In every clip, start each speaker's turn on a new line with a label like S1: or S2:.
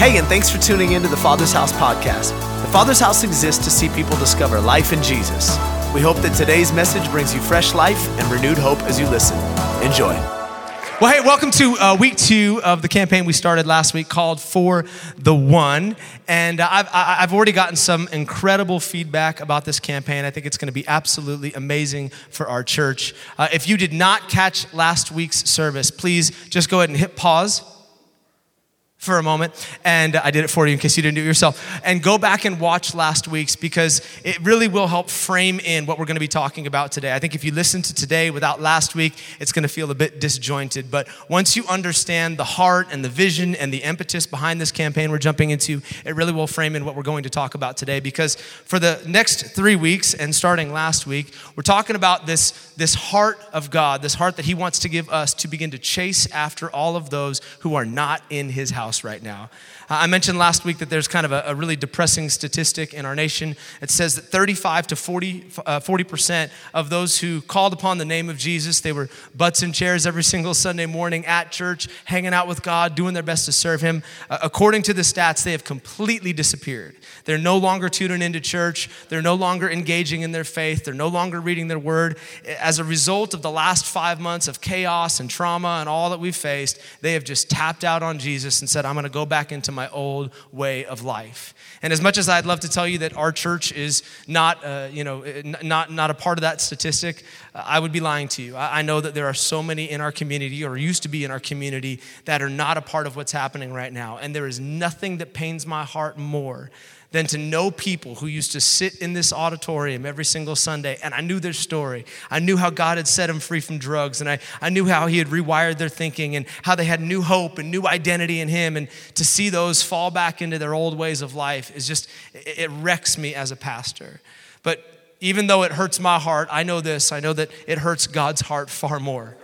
S1: Hey, and thanks for tuning into the Father's House podcast. The Father's House exists to see people discover life in Jesus. We hope that today's message brings you fresh life and renewed hope as you listen. Enjoy.
S2: Well, hey, welcome to uh, week two of the campaign we started last week called For the One. And uh, I've, I've already gotten some incredible feedback about this campaign. I think it's going to be absolutely amazing for our church. Uh, if you did not catch last week's service, please just go ahead and hit pause for a moment, and I did it for you in case you didn't do it yourself. And go back and watch last week's because it really will help frame in what we're going to be talking about today. I think if you listen to today without last week, it's going to feel a bit disjointed. But once you understand the heart and the vision and the impetus behind this campaign we're jumping into, it really will frame in what we're going to talk about today. Because for the next three weeks and starting last week, we're talking about this, this heart of God, this heart that He wants to give us to begin to chase after all of those who are not in His house house right now. Uh, I mentioned last week that there's kind of a, a, really depressing statistic in our nation. It says that 35 to 40, uh, 40% of those who called upon the name of Jesus, they were butts in chairs every single Sunday morning at church, hanging out with God, doing their best to serve Him. Uh, according to the stats, they have completely disappeared. They're no longer tuning into church. They're no longer engaging in their faith. They're no longer reading their word. As a result of the last five months of chaos and trauma and all that we've faced, they have just tapped out on Jesus and said, I'm going to go back into my old way of life. And as much as I'd love to tell you that our church is not, uh, you know, not, not a part of that statistic, I would be lying to you. I know that there are so many in our community, or used to be in our community, that are not a part of what's happening right now. And there is nothing that pains my heart more than to know people who used to sit in this auditorium every single Sunday and I knew their story. I knew how God had set them free from drugs and I, I knew how He had rewired their thinking and how they had new hope and new identity in Him. And to see those fall back into their old ways of life is just, it wrecks me as a pastor. But even though it hurts my heart, I know this I know that it hurts God's heart far more.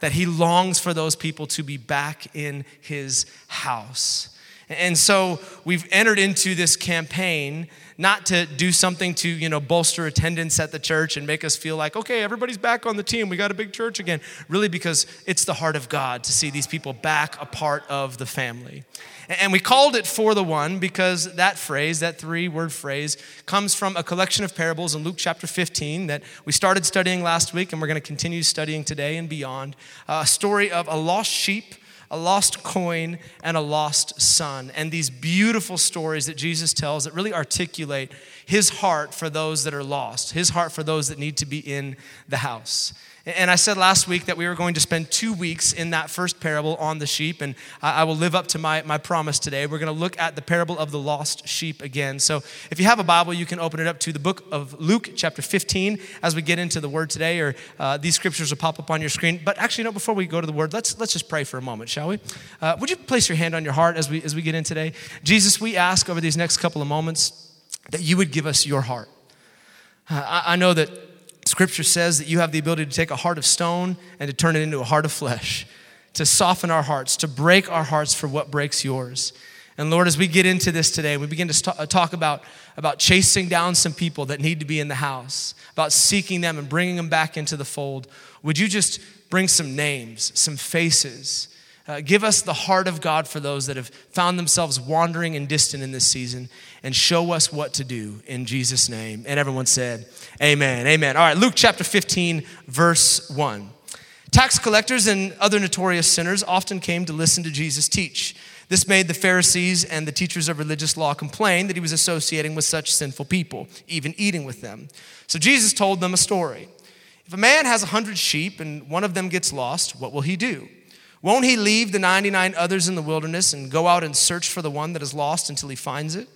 S2: That He longs for those people to be back in His house. And so we've entered into this campaign not to do something to, you know, bolster attendance at the church and make us feel like, okay, everybody's back on the team. We got a big church again. Really because it's the heart of God to see these people back a part of the family. And we called it for the one because that phrase, that three word phrase, comes from a collection of parables in Luke chapter 15 that we started studying last week and we're going to continue studying today and beyond. A story of a lost sheep a lost coin, and a lost son. And these beautiful stories that Jesus tells that really articulate his heart for those that are lost, his heart for those that need to be in the house. And I said last week that we were going to spend two weeks in that first parable on the sheep, and I will live up to my, my promise today. We're going to look at the parable of the lost sheep again. So if you have a Bible, you can open it up to the book of Luke, chapter 15, as we get into the word today, or uh, these scriptures will pop up on your screen. But actually, no, before we go to the word, let's, let's just pray for a moment, shall we? Uh, would you place your hand on your heart as we, as we get in today? Jesus, we ask over these next couple of moments that you would give us your heart. Uh, I, I know that Scripture says that you have the ability to take a heart of stone and to turn it into a heart of flesh, to soften our hearts, to break our hearts for what breaks yours. And Lord, as we get into this today, we begin to uh, talk about, about chasing down some people that need to be in the house, about seeking them and bringing them back into the fold. Would you just bring some names, some faces? Uh, give us the heart of God for those that have found themselves wandering and distant in this season and show us what to do in Jesus' name. And everyone said, Amen. Amen. All right, Luke chapter 15, verse 1. Tax collectors and other notorious sinners often came to listen to Jesus teach. This made the Pharisees and the teachers of religious law complain that he was associating with such sinful people, even eating with them. So Jesus told them a story. If a man has a hundred sheep and one of them gets lost, what will he do? Won't he leave the 99 others in the wilderness and go out and search for the one that is lost until he finds it?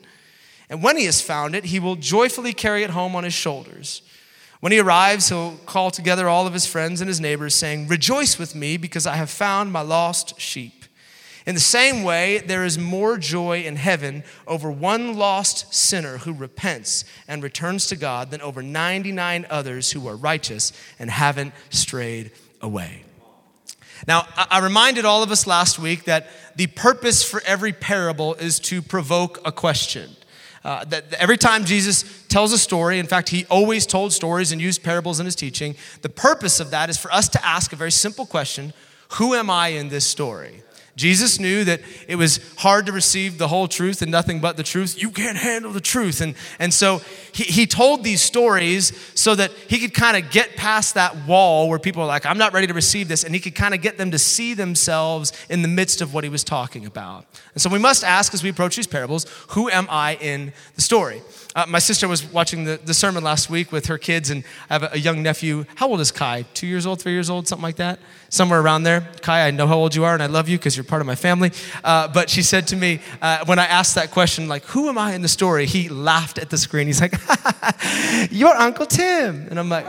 S2: And when he has found it, he will joyfully carry it home on his shoulders. When he arrives, he'll call together all of his friends and his neighbors, saying, Rejoice with me, because I have found my lost sheep. In the same way, there is more joy in heaven over one lost sinner who repents and returns to God than over 99 others who are righteous and haven't strayed away. Now, I reminded all of us last week that the purpose for every parable is to provoke a question. Uh, that every time Jesus tells a story, in fact, he always told stories and used parables in his teaching. The purpose of that is for us to ask a very simple question Who am I in this story? Jesus knew that it was hard to receive the whole truth and nothing but the truth. You can't handle the truth. And, and so he, he told these stories so that he could kind of get past that wall where people are like, I'm not ready to receive this. And he could kind of get them to see themselves in the midst of what he was talking about. And so we must ask as we approach these parables, who am I in the story? Uh, my sister was watching the, the sermon last week with her kids, and I have a, a young nephew. How old is Kai? Two years old, three years old, something like that? Somewhere around there. Kai, I know how old you are, and I love you because you're part of my family. Uh, but she said to me, uh, when I asked that question, like, who am I in the story? He laughed at the screen. He's like, you're Uncle Tim. And I'm like,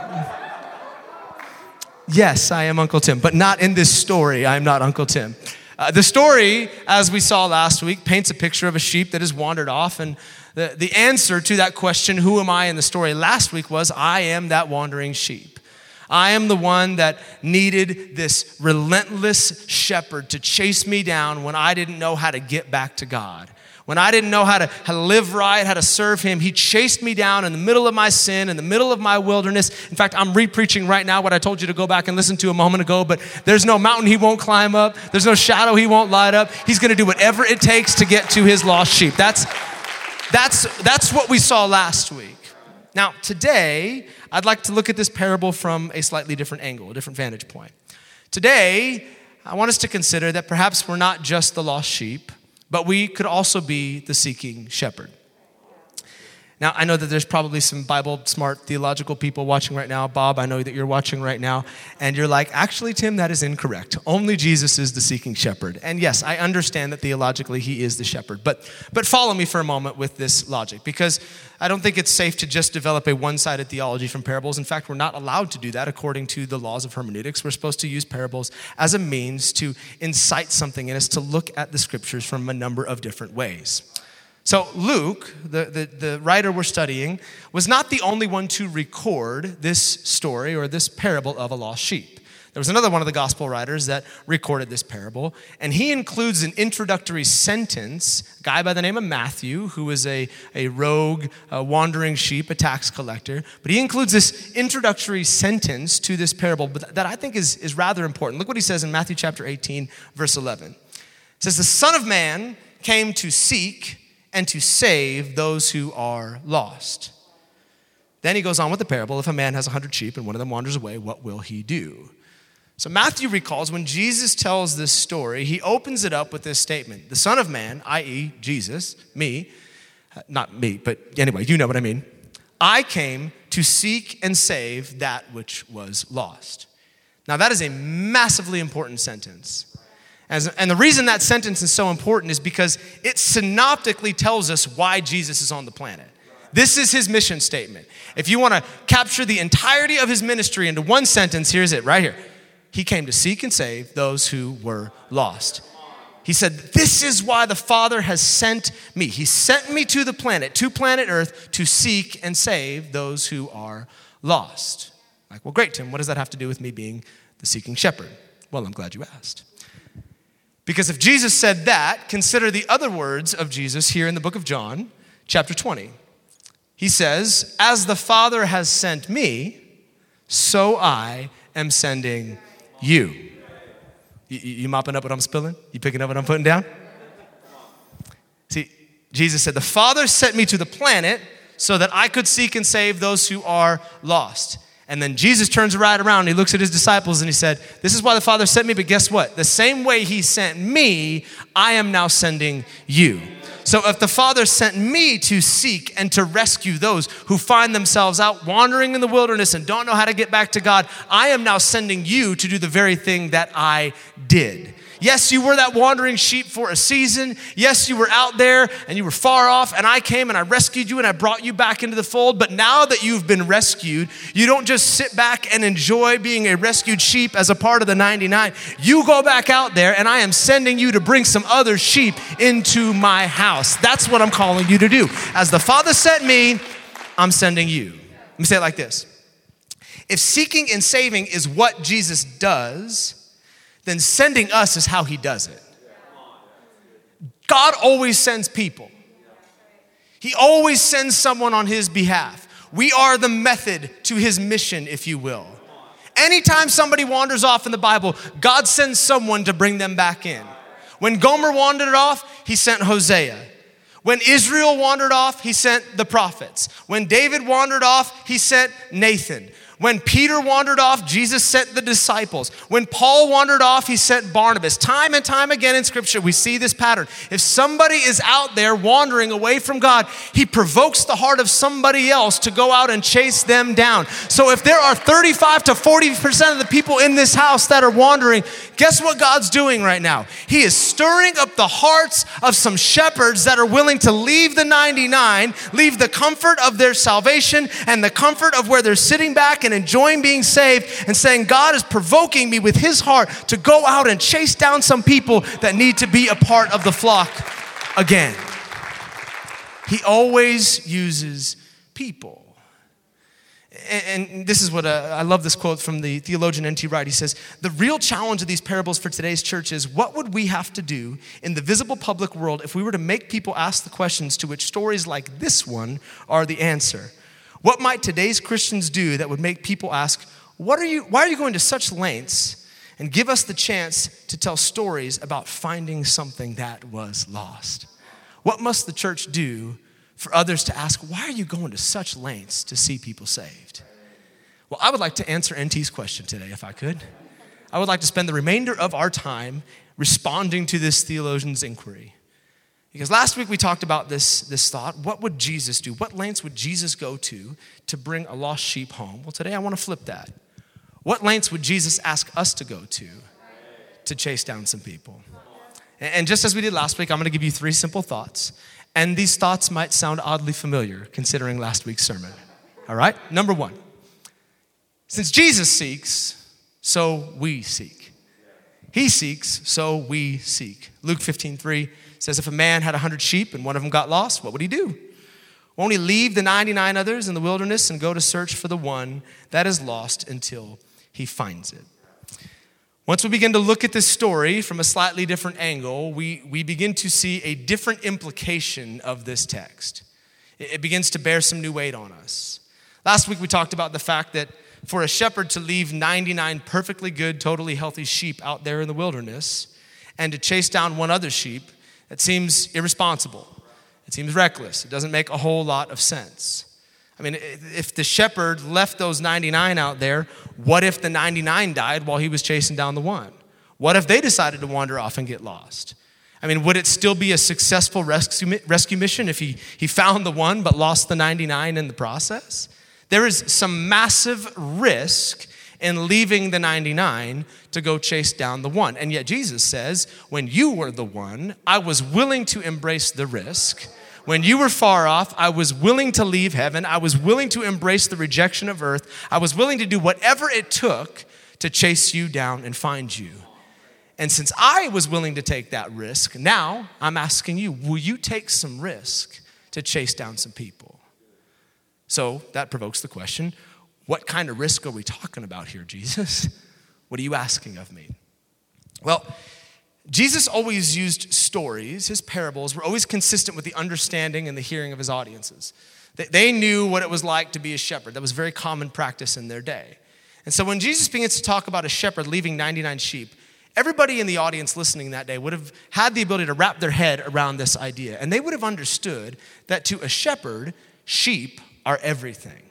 S2: yes, I am Uncle Tim, but not in this story. I'm not Uncle Tim. Uh, the story, as we saw last week, paints a picture of a sheep that has wandered off and the, the answer to that question, who am I in the story last week, was I am that wandering sheep. I am the one that needed this relentless shepherd to chase me down when I didn't know how to get back to God. When I didn't know how to, how to live right, how to serve Him, He chased me down in the middle of my sin, in the middle of my wilderness. In fact, I'm re-preaching right now what I told you to go back and listen to a moment ago, but there's no mountain He won't climb up. There's no shadow He won't light up. He's gonna do whatever it takes to get to His lost sheep. That's, that's, that's what we saw last week. Now, today, I'd like to look at this parable from a slightly different angle, a different vantage point. Today, I want us to consider that perhaps we're not just the lost sheep, but we could also be the seeking shepherd. Now, I know that there's probably some Bible smart theological people watching right now. Bob, I know that you're watching right now. And you're like, actually, Tim, that is incorrect. Only Jesus is the seeking shepherd. And yes, I understand that theologically he is the shepherd. But, but follow me for a moment with this logic because I don't think it's safe to just develop a one sided theology from parables. In fact, we're not allowed to do that according to the laws of hermeneutics. We're supposed to use parables as a means to incite something in us to look at the scriptures from a number of different ways. So, Luke, the, the, the, writer we're studying, was not the only one to record this story or this parable of a lost sheep. There was another one of the gospel writers that recorded this parable, and he includes an introductory sentence, a guy by the name of Matthew, who is a, a rogue, a wandering sheep, a tax collector. But he includes this introductory sentence to this parable that I think is, is rather important. Look what he says in Matthew chapter 18, verse 11. It says, The Son of Man came to seek and to save those who are lost. Then he goes on with the parable if a man has a hundred sheep and one of them wanders away, what will he do? So Matthew recalls when Jesus tells this story, he opens it up with this statement The Son of Man, i.e., Jesus, me, uh, not me, but anyway, you know what I mean. I came to seek and save that which was lost. Now, that is a massively important sentence. As, and the reason that sentence is so important is because it synoptically tells us why Jesus is on the planet. This is his mission statement. If you want to capture the entirety of his ministry into one sentence, here's it right here. He came to seek and save those who were lost. He said, This is why the Father has sent me. He sent me to the planet, to planet Earth, to seek and save those who are lost. Like, well, great, Tim, what does that have to do with me being the seeking shepherd? Well, I'm glad you asked. Because if Jesus said that, consider the other words of Jesus here in the book of John, chapter 20. He says, As the Father has sent me, so I am sending you. You, you mopping up what I'm spilling? You picking up what I'm putting down? See, Jesus said, The Father sent me to the planet so that I could seek and save those who are lost. And then Jesus turns right around he looks at his disciples and he said, This is why the Father sent me, but guess what? The same way he sent me, I am now sending you. So if the Father sent me to seek and to rescue those who find themselves out wandering in the wilderness and don't know how to get back to God, I am now sending you to do the very thing that I did. Yes, you were that wandering sheep for a season. Yes, you were out there and you were far off, and I came and I rescued you and I brought you back into the fold. But now that you've been rescued, you don't just sit back and enjoy being a rescued sheep as a part of the 99. You go back out there, and I am sending you to bring some other sheep into my house. That's what I'm calling you to do. As the Father sent me, I'm sending you. Let me say it like this If seeking and saving is what Jesus does, then sending us is how he does it. God always sends people. He always sends someone on his behalf. We are the method to his mission, if you will. Anytime somebody wanders off in the Bible, God sends someone to bring them back in. When Gomer wandered off, he sent Hosea. When Israel wandered off, he sent the prophets. When David wandered off, he sent Nathan. When Peter wandered off, Jesus sent the disciples. When Paul wandered off, he sent Barnabas. Time and time again in Scripture, we see this pattern. If somebody is out there wandering away from God, he provokes the heart of somebody else to go out and chase them down. So if there are 35 to 40% of the people in this house that are wandering, guess what God's doing right now? He is stirring up the hearts of some shepherds that are willing to leave the 99, leave the comfort of their salvation and the comfort of where they're sitting back and enjoying being saved and saying, God is provoking me with his heart to go out and chase down some people that need to be a part of the flock again. He always uses people. And, this is what uh, I love this quote from the theologian N.T. Wright. He says, The real challenge of these parables for today's church is what would we have to do in the visible public world if we were to make people ask the questions to which stories like this one are the answer? What might today's Christians do that would make people ask, what are you, why are you going to such lengths and give us the chance to tell stories about finding something that was lost? What must the church do for others to ask, why are you going to such lengths to see people saved? Well, I would like to answer NT's question today, if I could. I would like to spend the remainder of our time responding to this theologian's inquiry. Because last week we talked about this, this thought what would Jesus do? What lengths would Jesus go to to bring a lost sheep home? Well, today I want to flip that. What lengths would Jesus ask us to go to to chase down some people? And just as we did last week, I'm going to give you three simple thoughts. And these thoughts might sound oddly familiar considering last week's sermon. All right? Number one, since Jesus seeks, so we seek. He seeks, so we seek. Luke 15, 3 says, If a man had a hundred sheep and one of them got lost, what would he do? Won't he leave the 99 others in the wilderness and go to search for the one that is lost until he finds it? Once we begin to look at this story from a slightly different angle, we, we begin to see a different implication of this text. It, it begins to bear some new weight on us. Last week we talked about the fact that for a shepherd to leave 99 perfectly good, totally healthy sheep out there in the wilderness and to chase down one other sheep it seems irresponsible. It seems reckless. It doesn't make a whole lot of sense. I mean, if the shepherd left those 99 out there, what if the 99 died while he was chasing down the one? What if they decided to wander off and get lost? I mean, would it still be a successful rescue, rescue mission if he, he found the one but lost the 99 in the process? There is some massive risk in leaving the 99 to go chase down the one. And yet Jesus says, When you were the one, I was willing to embrace the risk. When you were far off, I was willing to leave heaven. I was willing to embrace the rejection of earth. I was willing to do whatever it took to chase you down and find you. And since I was willing to take that risk, now I'm asking you, will you take some risk to chase down some people? So that provokes the question what kind of risk are we talking about here, Jesus? What are you asking of me? Well, Jesus always used stories, his parables were always consistent with the understanding and the hearing of his audiences. They knew what it was like to be a shepherd. That was very common practice in their day. And so when Jesus begins to talk about a shepherd leaving 99 sheep, everybody in the audience listening that day would have had the ability to wrap their head around this idea. And they would have understood that to a shepherd, sheep are everything.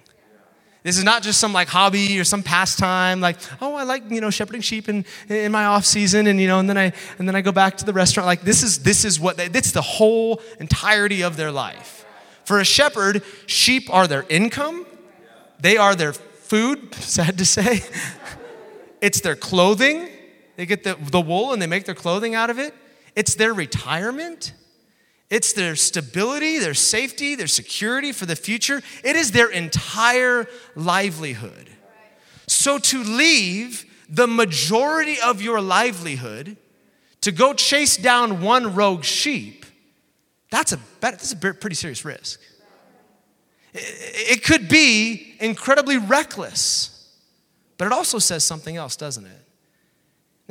S2: This is not just some like hobby or some pastime, like, oh, I like, you know, shepherding sheep in, in my off season and, you know, and then I, and then I go back to the restaurant. Like this is, this is what, they, it's the whole entirety of their life. For a shepherd, sheep are their income. They are their food, sad to say. it's their clothing. They get the, the wool and they make their clothing out of it. It's their retirement. It's their stability, their safety, their security for the future. It is their entire livelihood. So to leave the majority of your livelihood to go chase down one rogue sheep, that's a, that's a pretty serious risk. It could be incredibly reckless, but it also says something else, doesn't it?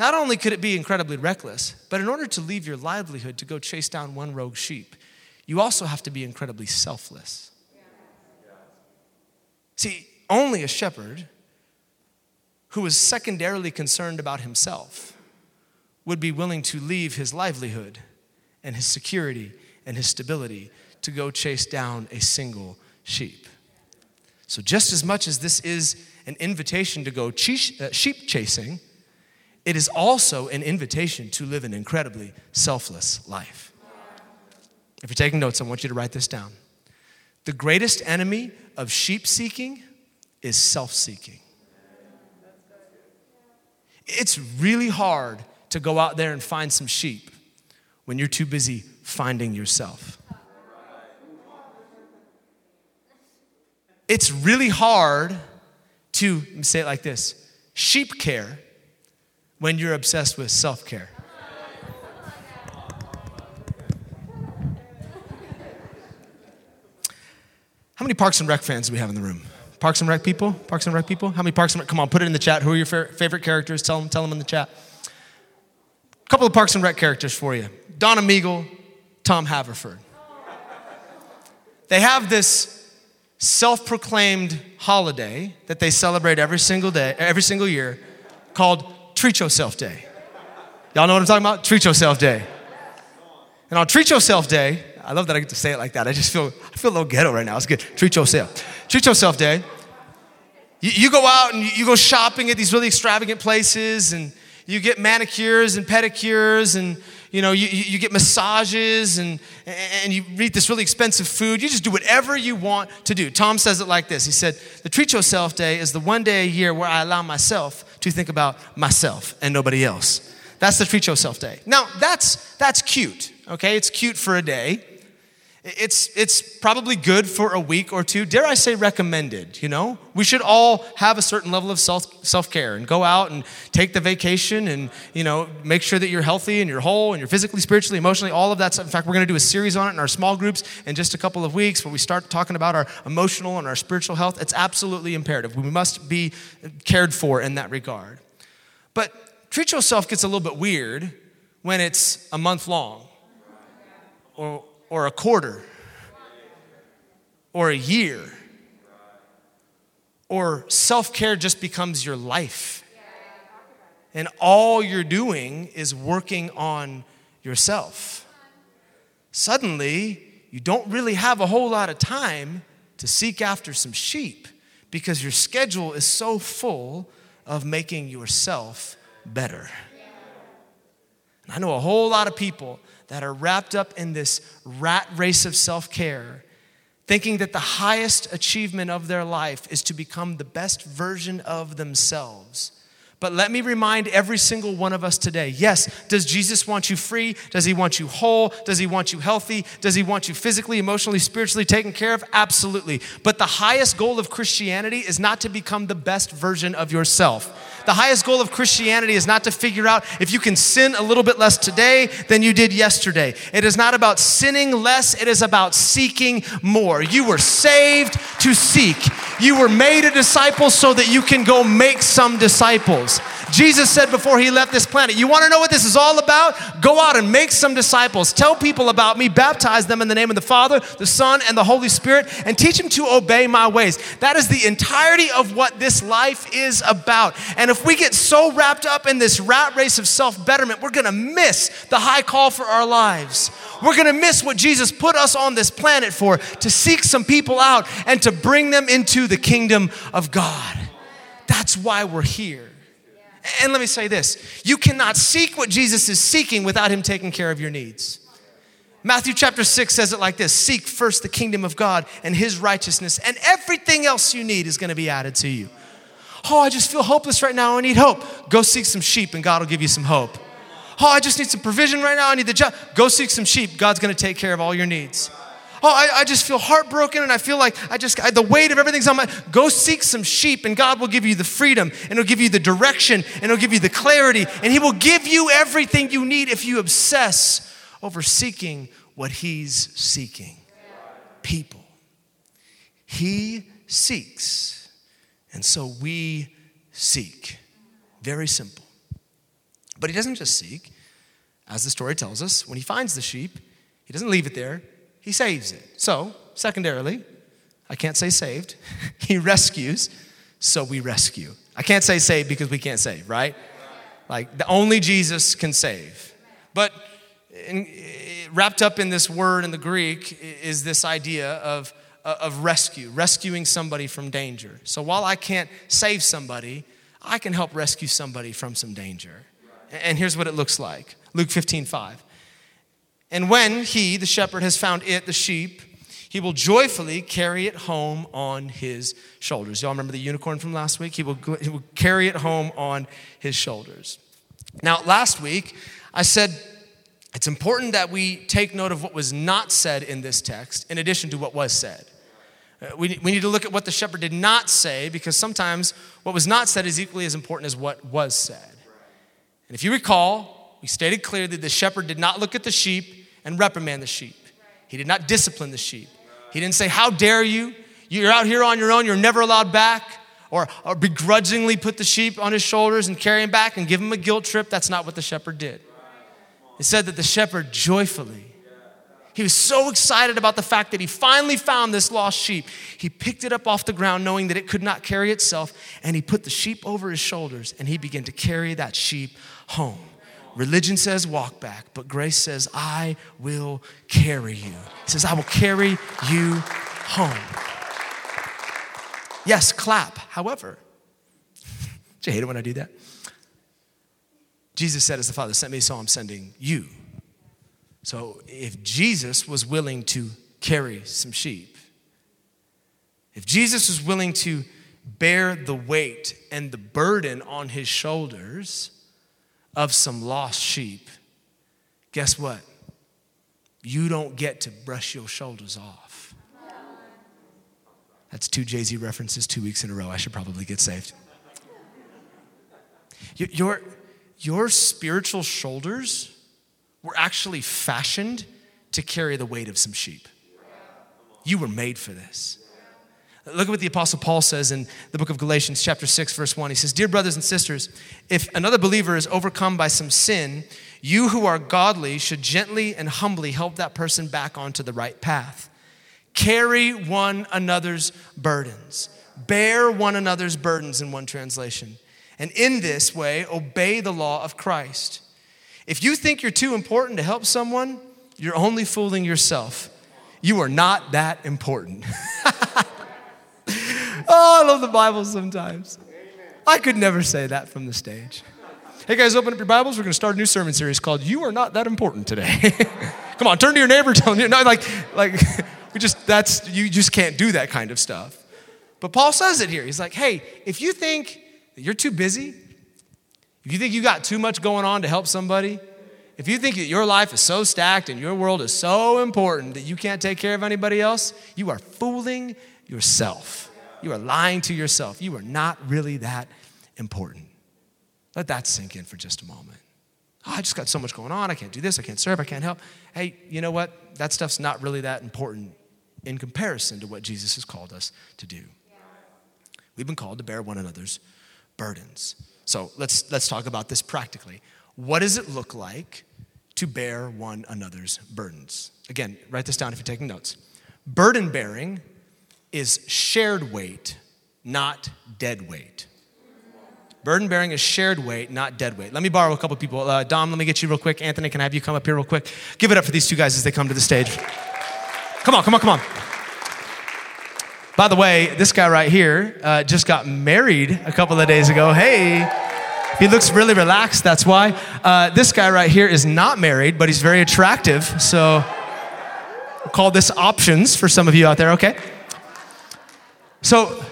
S2: Not only could it be incredibly reckless, but in order to leave your livelihood to go chase down one rogue sheep, you also have to be incredibly selfless. See, only a shepherd who is secondarily concerned about himself would be willing to leave his livelihood and his security and his stability to go chase down a single sheep. So, just as much as this is an invitation to go uh, sheep chasing, it is also an invitation to live an incredibly selfless life. If you're taking notes, I want you to write this down. The greatest enemy of sheep seeking is self seeking. It's really hard to go out there and find some sheep when you're too busy finding yourself. It's really hard to say it like this sheep care when you're obsessed with self care. How many Parks and Rec fans do we have in the room? Parks and Rec people? Parks and Rec people? How many Parks and Rec? Come on, put it in the chat. Who are your favorite characters? Tell them, tell them in the chat. A couple of Parks and Rec characters for you Donna Meagle, Tom Haverford. They have this self proclaimed holiday that they celebrate every single day, every single year called Treat Yourself Day. Y'all know what I'm talking about? Treat Yourself Day. And on Treat Yourself Day, I love that I get to say it like that. I just feel, I feel a little ghetto right now. It's good. Treat yourself. Treat yourself day. You, you go out and you go shopping at these really extravagant places and you get manicures and pedicures and you know you, you get massages and, and you eat this really expensive food you just do whatever you want to do tom says it like this he said the treat yourself day is the one day a year where i allow myself to think about myself and nobody else. That's the treat yourself day. Now that's that's cute okay? It's cute for a day it's, it's probably good for a week or two. Dare I say recommended, you know? We should all have a certain level of self, self-care and go out and take the vacation and, you know, make sure that you're healthy and you're whole and you're physically, spiritually, emotionally, all of that stuff. In fact, we're going to do a series on it in our small groups in just a couple of weeks where we start talking about our emotional and our spiritual health. It's absolutely imperative. We must be cared for in that regard. But treat yourself gets a little bit weird when it's a month long or or a quarter or a year or self care just becomes your life. And all you're doing is working on yourself. Suddenly, you don't really have a whole lot of time to seek after some sheep because your schedule is so full of making yourself better. And I know a whole lot of people that are wrapped up in this rat race of self care, thinking that the highest achievement of their life is to become the best version of themselves. But let me remind every single one of us today yes, does Jesus want you free? Does he want you whole? Does he want you healthy? Does he want you physically, emotionally, spiritually taken care of? Absolutely. But the highest goal of Christianity is not to become the best version of yourself. The highest goal of Christianity is not to figure out if you can sin a little bit less today than you did yesterday. It is not about sinning less, it is about seeking more. You were saved to seek. You were made a disciple so that you can go make some disciples. Jesus said before he left this planet, You want to know what this is all about? Go out and make some disciples. Tell people about me, baptize them in the name of the Father, the Son, and the Holy Spirit, and teach them to obey my ways. That is the entirety of what this life is about. And if we get so wrapped up in this rat race of self betterment, we're going to miss the high call for our lives. We're going to miss what Jesus put us on this planet for to seek some people out and to bring them into the kingdom of God. That's why we're here. And let me say this you cannot seek what Jesus is seeking without him taking care of your needs. Matthew chapter 6 says it like this Seek first the kingdom of God and his righteousness, and everything else you need is going to be added to you. Oh, I just feel hopeless right now. I need hope. Go seek some sheep, and God will give you some hope. Oh, I just need some provision right now. I need the job. Go seek some sheep. God's going to take care of all your needs oh, I, I just feel heartbroken and I feel like I just, I, the weight of everything's on my, go seek some sheep and God will give you the freedom and He'll give you the direction and He'll give you the clarity and He will give you everything you need if you obsess over seeking what He's seeking people. He seeks, and so we seek. Very simple. But He doesn't just seek, as the story tells us, when He finds the sheep, He doesn't leave it there he saves it. So, secondarily, I can't say saved. he rescues, so we rescue. I can't say saved because we can't save, right? Like, the only Jesus can save. But in, wrapped up in this word in the Greek is this idea of, uh, of rescue, rescuing somebody from danger. So while I can't save somebody, I can help rescue somebody from some danger. And here's what it looks like Luke 15, 5. And when he, the shepherd, has found it, the sheep, he will joyfully carry it home on his shoulders. Y'all remember the unicorn from last week? He will, he will carry it home on his shoulders. Now, last week, I said it's important that we take note of what was not said in this text in addition to what was said. Uh, we, we need to look at what the shepherd did not say because sometimes what was not said is equally as important as what was said. And if you recall, we stated clearly that the shepherd did not look at the sheep and reprimand the sheep, he did not discipline the sheep. He didn't say, How dare you? You're out here on your own, you're never allowed back. Or, or begrudgingly put the sheep on his shoulders and carry him back and give him a guilt trip. That's not what the shepherd did. It said that the shepherd joyfully, he was so excited about the fact that he finally found this lost sheep. He picked it up off the ground knowing that it could not carry itself, and he put the sheep over his shoulders and he began to carry that sheep home. Religion says walk back, but grace says, I will carry you. He says, I will carry you home. Yes, clap. However, do you hate it when I do that? Jesus said, As the Father sent me, so I'm sending you. So if Jesus was willing to carry some sheep, if Jesus was willing to bear the weight and the burden on his shoulders, of some lost sheep, guess what? You don't get to brush your shoulders off. That's two Jay Z references two weeks in a row. I should probably get saved. Your, your spiritual shoulders were actually fashioned to carry the weight of some sheep. You were made for this. Look at what the Apostle Paul says in the book of Galatians, chapter 6, verse 1. He says, Dear brothers and sisters, if another believer is overcome by some sin, you who are godly should gently and humbly help that person back onto the right path. Carry one another's burdens, bear one another's burdens, in one translation. And in this way, obey the law of Christ. If you think you're too important to help someone, you're only fooling yourself. You are not that important. Oh, I love the Bible sometimes. I could never say that from the stage. Hey guys, open up your Bibles. We're going to start a new sermon series called "You Are Not That Important Today." Come on, turn to your neighbor, tell them. No, like, like we just that's you just can't do that kind of stuff. But Paul says it here. He's like, "Hey, if you think that you're too busy, if you think you got too much going on to help somebody, if you think that your life is so stacked and your world is so important that you can't take care of anybody else, you are fooling yourself." You are lying to yourself. You are not really that important. Let that sink in for just a moment. Oh, I just got so much going on. I can't do this. I can't serve. I can't help. Hey, you know what? That stuff's not really that important in comparison to what Jesus has called us to do. We've been called to bear one another's burdens. So let's, let's talk about this practically. What does it look like to bear one another's burdens? Again, write this down if you're taking notes. Burden bearing is shared weight, not dead weight. Burden bearing is shared weight, not dead weight. Let me borrow a couple people. Uh, Dom, let me get you real quick. Anthony, can I have you come up here real quick? Give it up for these two guys as they come to the stage. Come on, come on, come on. By the way, this guy right here uh, just got married a couple of days ago. Hey, he looks really relaxed, that's why. Uh, this guy right here is not married, but he's very attractive. So, we'll call this options for some of you out there, okay? So,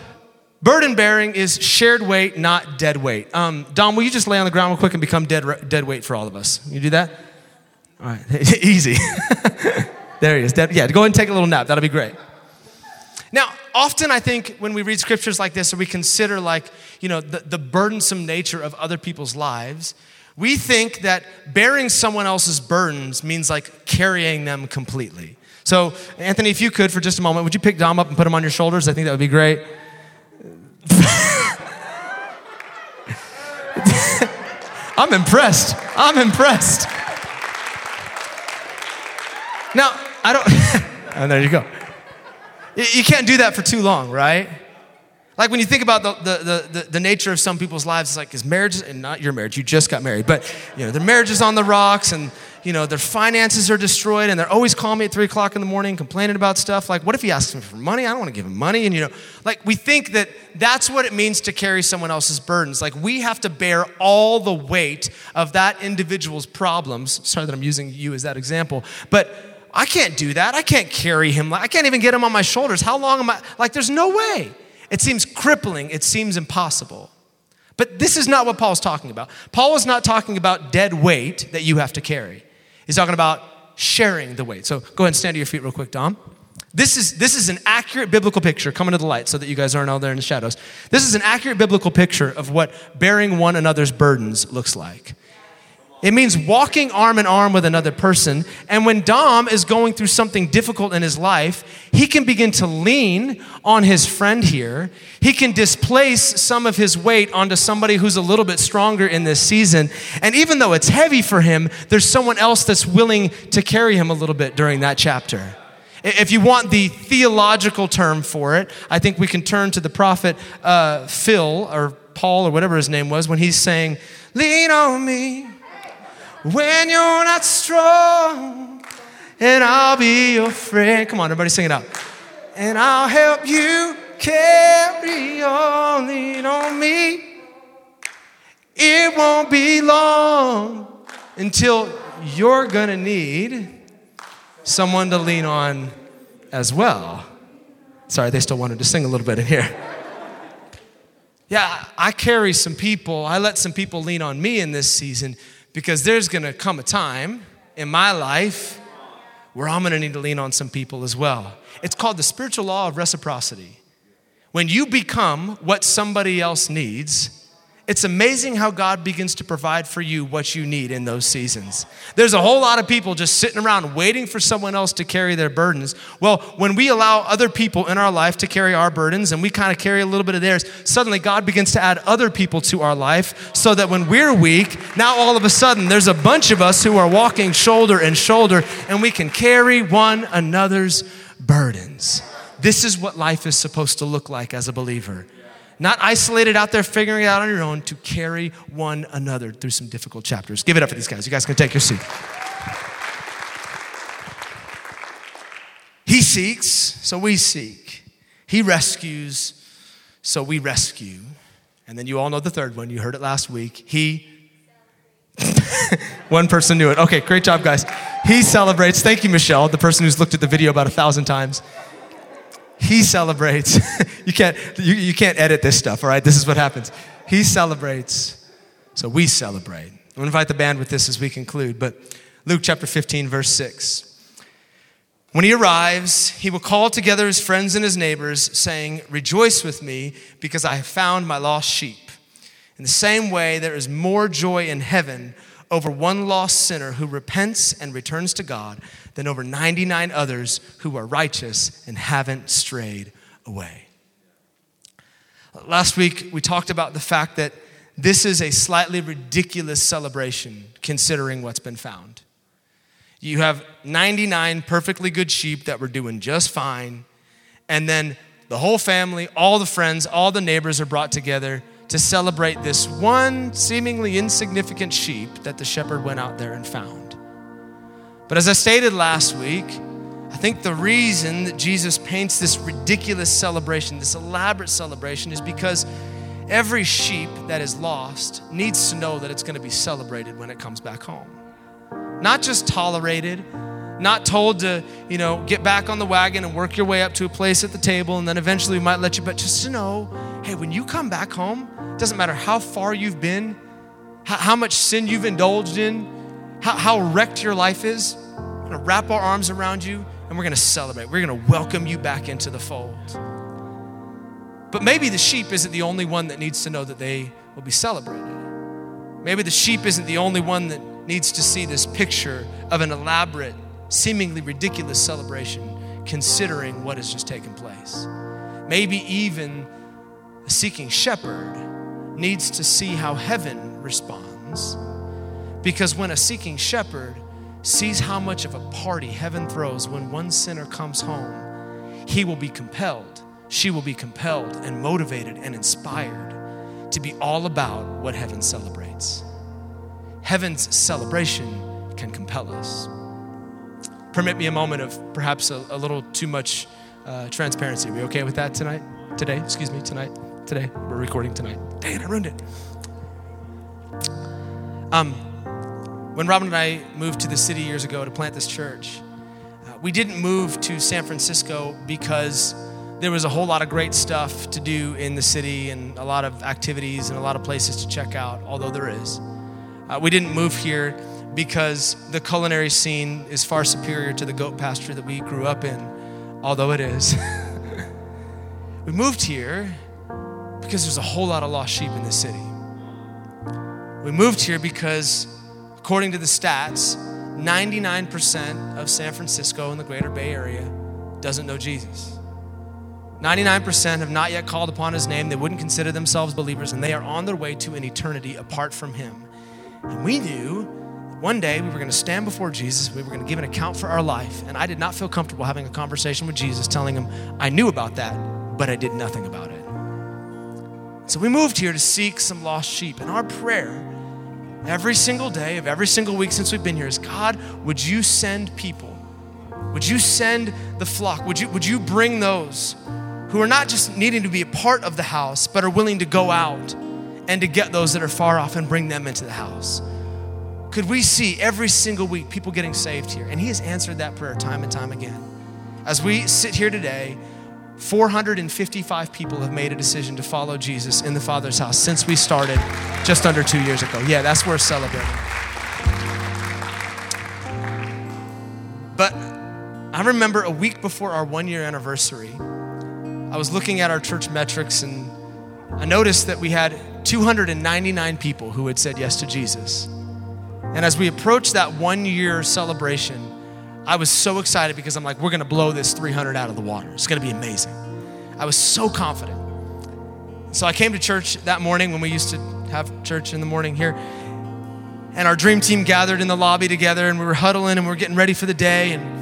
S2: burden bearing is shared weight, not dead weight. Um, Dom, will you just lay on the ground real quick and become dead, dead weight for all of us? You do that? All right, easy. there he is. Dead, yeah, go ahead and take a little nap. That'll be great. Now, often I think when we read scriptures like this or we consider like, you know, the, the burdensome nature of other people's lives, we think that bearing someone else's burdens means like carrying them completely. So, Anthony, if you could for just a moment, would you pick Dom up and put him on your shoulders? I think that would be great. I'm impressed. I'm impressed. Now, I don't, and oh, there you go. You can't do that for too long, right? Like when you think about the, the, the, the, nature of some people's lives, it's like his marriage, and not your marriage, you just got married, but you know, their marriage is on the rocks and you know, their finances are destroyed and they're always calling me at three o'clock in the morning complaining about stuff. Like, what if he asks me for money? I don't want to give him money. And you know, like we think that that's what it means to carry someone else's burdens. Like we have to bear all the weight of that individual's problems. Sorry that I'm using you as that example, but I can't do that. I can't carry him. I can't even get him on my shoulders. How long am I? Like, there's no way. It seems crippling, it seems impossible. But this is not what Paul's talking about. Paul is not talking about dead weight that you have to carry. He's talking about sharing the weight. So go ahead and stand to your feet real quick, Dom. This is, this is an accurate biblical picture coming to the light so that you guys aren't all there in the shadows. This is an accurate biblical picture of what bearing one another's burdens looks like. It means walking arm in arm with another person. And when Dom is going through something difficult in his life, he can begin to lean on his friend here. He can displace some of his weight onto somebody who's a little bit stronger in this season. And even though it's heavy for him, there's someone else that's willing to carry him a little bit during that chapter. If you want the theological term for it, I think we can turn to the prophet uh, Phil or Paul or whatever his name was when he's saying, Lean on me when you're not strong, and I'll be your friend. Come on, everybody sing it out. And I'll help you carry on, lean on me. It won't be long until you're gonna need someone to lean on as well. Sorry, they still wanted to sing a little bit in here. Yeah, I carry some people, I let some people lean on me in this season because there's going to come a time in my life where I'm going to need to lean on some people as well. It's called the spiritual law of reciprocity. When you become what somebody else needs, it's amazing how God begins to provide for you what you need in those seasons. There's a whole lot of people just sitting around waiting for someone else to carry their burdens. Well, when we allow other people in our life to carry our burdens and we kind of carry a little bit of theirs, suddenly God begins to add other people to our life so that when we're weak, now all of a sudden there's a bunch of us who are walking shoulder and shoulder and we can carry one another's burdens. This is what life is supposed to look like as a believer not isolated out there figuring it out on your own, to carry one another through some difficult chapters. Give it up for these guys. You guys can take your seat. He seeks, so we seek. He rescues, so we rescue. And then you all know the third one. You heard it last week. He, one person knew it. Okay, great job, guys. He celebrates. Thank you, Michelle, the person who's looked at the video about a thousand times. He celebrates. you, can't, you, you can't edit this stuff, all right? This is what happens. He celebrates, so we celebrate. I'm gonna invite the band with this as we conclude, but Luke chapter 15, verse 6. When he arrives, he will call together his friends and his neighbors, saying, Rejoice with me, because I have found my lost sheep. In the same way, there is more joy in heaven over one lost sinner who repents and returns to God than over 99 others who are righteous and haven't strayed away. Last week, we talked about the fact that this is a slightly ridiculous celebration considering what's been found. You have 99 perfectly good sheep that were doing just fine, and then the whole family, all the friends, all the neighbors are brought together to celebrate this one seemingly insignificant sheep that the shepherd went out there and found. But as I stated last week, I think the reason that Jesus paints this ridiculous celebration, this elaborate celebration, is because every sheep that is lost needs to know that it's going to be celebrated when it comes back home. Not just tolerated, not told to, you know, get back on the wagon and work your way up to a place at the table and then eventually we might let you, but just to know, hey, when you come back home, doesn't matter how far you've been, how, much sin you've indulged in, how wrecked your life is. We're gonna wrap our arms around you and we're gonna celebrate. We're gonna welcome you back into the fold. But maybe the sheep isn't the only one that needs to know that they will be celebrated. Maybe the sheep isn't the only one that needs to see this picture of an elaborate, seemingly ridiculous celebration, considering what has just taken place. Maybe even a seeking shepherd needs to see how heaven responds. Because when a seeking shepherd sees how much of a party heaven throws when one sinner comes home, he will be compelled she will be compelled and motivated and inspired to be all about what heaven celebrates. Heaven's celebration can compel us. Permit me a moment of perhaps a, a little too much uh, transparency. Are we okay with that tonight? Today? Excuse me, tonight? Today? We're recording tonight. Dang, I ruined it. Um, when Robin and I moved to the city years ago to plant this church, uh, we didn't move to San Francisco because there was a whole lot of great stuff to do in the city and a lot of activities and a lot of places to check out, although there is. Uh, we didn't move here because the culinary scene is far superior to the goat pasture that we grew up in, although it is. we moved here because there's a whole lot of lost sheep in this city. We moved here because, according to the stats, 99% of San Francisco and the greater Bay Area doesn't know Jesus. 99% have not yet called upon his name. They wouldn't consider themselves believers, and they are on their way to an eternity apart from him. And we knew one day we were going to stand before Jesus, we were going to give an account for our life, and I did not feel comfortable having a conversation with Jesus telling him I knew about that, but I did nothing about it. So we moved here to seek some lost sheep, and our prayer every single day of every single week since we've been here is God, would you send people? Would you send the flock? Would you, would you bring those who are not just needing to be a part of the house, but are willing to go out and to get those that are far off and bring them into the house. Could we see every single week people getting saved here? And He has answered that prayer time and time again. As we sit here today, 455 people have made a decision to follow Jesus in the Father's house since we started just under two years ago. Yeah, that's worth celebrating. But I remember a week before our one year anniversary, I was looking at our church metrics and I noticed that we had 299 people who had said yes to Jesus. And as we approached that one year celebration, I was so excited because I'm like, we're gonna blow this 300 out of the water. It's gonna be amazing. I was so confident. So I came to church that morning when we used to have church in the morning here. And our dream team gathered in the lobby together and we were huddling and we were getting ready for the day. And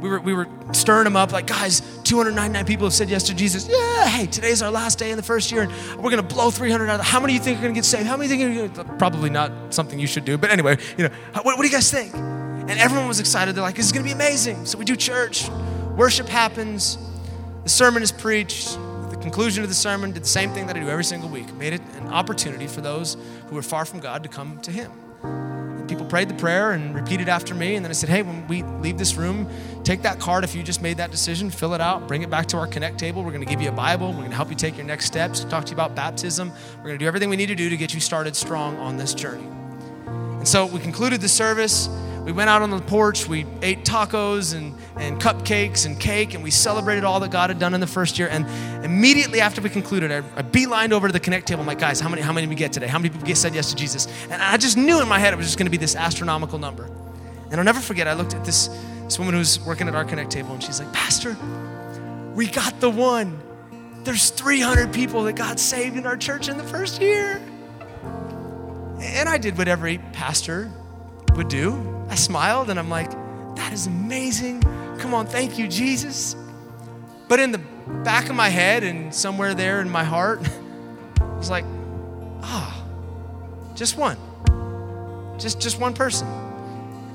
S2: we were, we were stirring them up like, guys, 299 people have said yes to Jesus. Yeah, hey, today's our last day in the first year, and we're going to blow 300 out How many of you think are going to get saved? How many think are gonna, probably not something you should do, but anyway, you know, what, what do you guys think? And everyone was excited. They're like, this is going to be amazing. So we do church, worship happens, the sermon is preached. The conclusion of the sermon did the same thing that I do every single week. Made it an opportunity for those who are far from God to come to Him people prayed the prayer and repeated after me. And then I said, hey, when we leave this room, take that card if you just made that decision, fill it out, bring it back to our Connect table. We're going to give you a Bible. We're going to help you take your next steps, talk to you about baptism. We're going to do everything we need to do to get you started strong on this journey. And so we concluded the service we went out on the porch, we ate tacos and, and cupcakes and cake, and we celebrated all that God had done in the first year. And immediately after we concluded, I, I beelined over to the Connect table. I'm like, guys, how many, how many did we get today? How many people said yes to Jesus? And I just knew in my head it was just going to be this astronomical number. And I'll never forget, I looked at this, this woman who's working at our Connect table, and she's like, Pastor, we got the one. There's 300 people that got saved in our church in the first year. And I did what every pastor would do. I smiled and I'm like, that is amazing. Come on, thank you, Jesus. But in the back of my head and somewhere there in my heart, I was like, ah, oh, just one. Just just one person.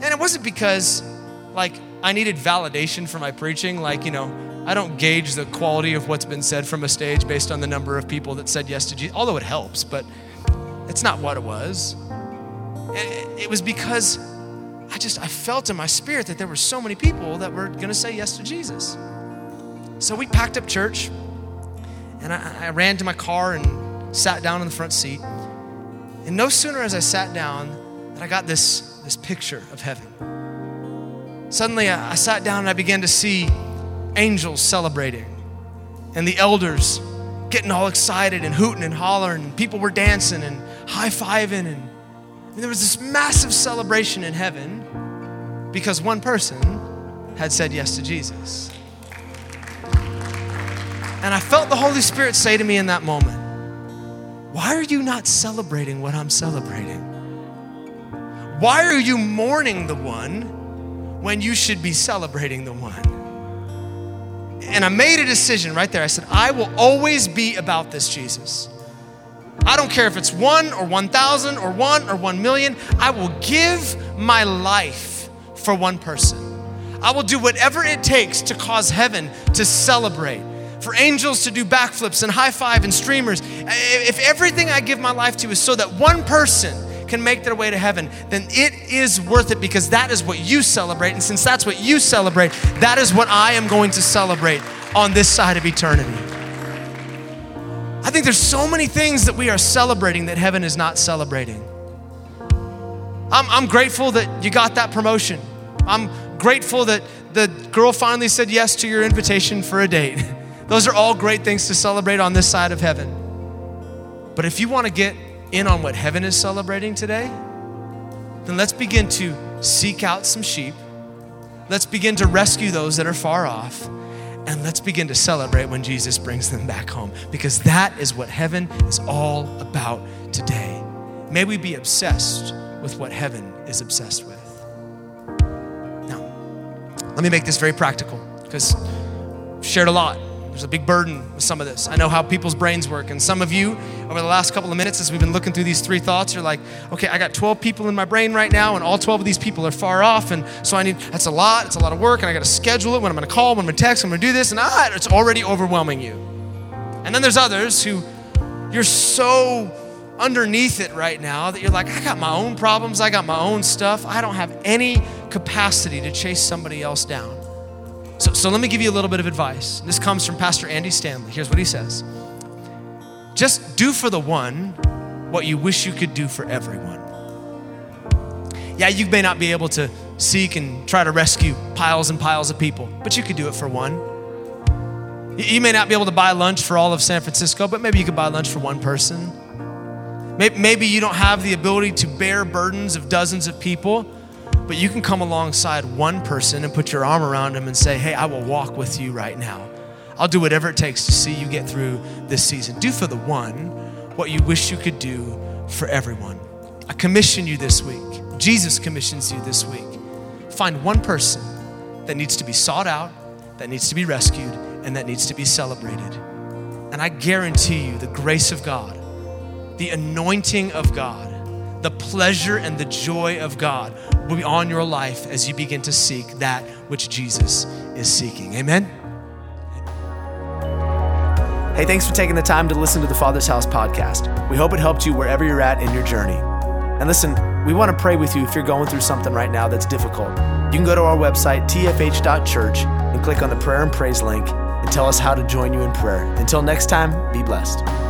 S2: And it wasn't because like I needed validation for my preaching, like, you know, I don't gauge the quality of what's been said from a stage based on the number of people that said yes to Jesus, although it helps, but it's not what it was. It was because I just, I felt in my spirit that there were so many people that were going to say yes to Jesus. So we packed up church, and I, I ran to my car and sat down in the front seat. And no sooner as I sat down that I got this, this picture of heaven. Suddenly I, I sat down and I began to see angels celebrating, and the elders getting all excited and hooting and hollering, and people were dancing and high fiving and and there was this massive celebration in heaven because one person had said yes to Jesus. And I felt the Holy Spirit say to me in that moment, Why are you not celebrating what I'm celebrating? Why are you mourning the one when you should be celebrating the one? And I made a decision right there. I said, I will always be about this, Jesus. I don't care if it's one or 1,000 or one or 1 million. I will give my life for one person. I will do whatever it takes to cause heaven to celebrate, for angels to do backflips and high five and streamers. If everything I give my life to is so that one person can make their way to heaven, then it is worth it because that is what you celebrate. And since that's what you celebrate, that is what I am going to celebrate on this side of eternity. I think there's so many things that we are celebrating that heaven is not celebrating. I'm, I'm grateful that you got that promotion. I'm grateful that the girl finally said yes to your invitation for a date. Those are all great things to celebrate on this side of heaven. But if you want to get in on what heaven is celebrating today, then let's begin to seek out some sheep. Let's begin to rescue those that are far off. And let's begin to celebrate when Jesus brings them back home because that is what heaven is all about today. May we be obsessed with what heaven is obsessed with. Let me make this very practical because I've shared a lot there's a big burden with some of this. I know how people's brains work. And some of you, over the last couple of minutes, as we've been looking through these three thoughts, you're like, okay, I got 12 people in my brain right now, and all 12 of these people are far off. And so I need, that's a lot. It's a lot of work, and I got to schedule it when I'm going to call, when I'm going to text, I'm going to do this. And ah, it's already overwhelming you. And then there's others who you're so underneath it right now that you're like, I got my own problems, I got my own stuff. I don't have any capacity to chase somebody else down. So, so let me give you a little bit of advice. This comes from Pastor Andy Stanley. Here's what he says Just do for the one what you wish you could do for everyone. Yeah, you may not be able to seek and try to rescue piles and piles of people, but you could do it for one. You may not be able to buy lunch for all of San Francisco, but maybe you could buy lunch for one person. Maybe you don't have the ability to bear burdens of dozens of people, but you can come alongside one person and put your arm around them and say, Hey, I will walk with you right now. I'll do whatever it takes to see you get through this season. Do for the one what you wish you could do for everyone. I commission you this week. Jesus commissions you this week. Find one person that needs to be sought out, that needs to be rescued, and that needs to be celebrated. And I guarantee you the grace of God, the anointing of God, the pleasure and the joy of God on your life as you begin to seek that which Jesus is seeking. Amen.
S1: Hey, thanks for taking the time to listen to the Father's House podcast. We hope it helped you wherever you're at in your journey. And listen, we want to pray with you if you're going through something right now that's difficult. You can go to our website, tfh.church, and click on the prayer and praise link and tell us how to join you in prayer. Until next time, be blessed.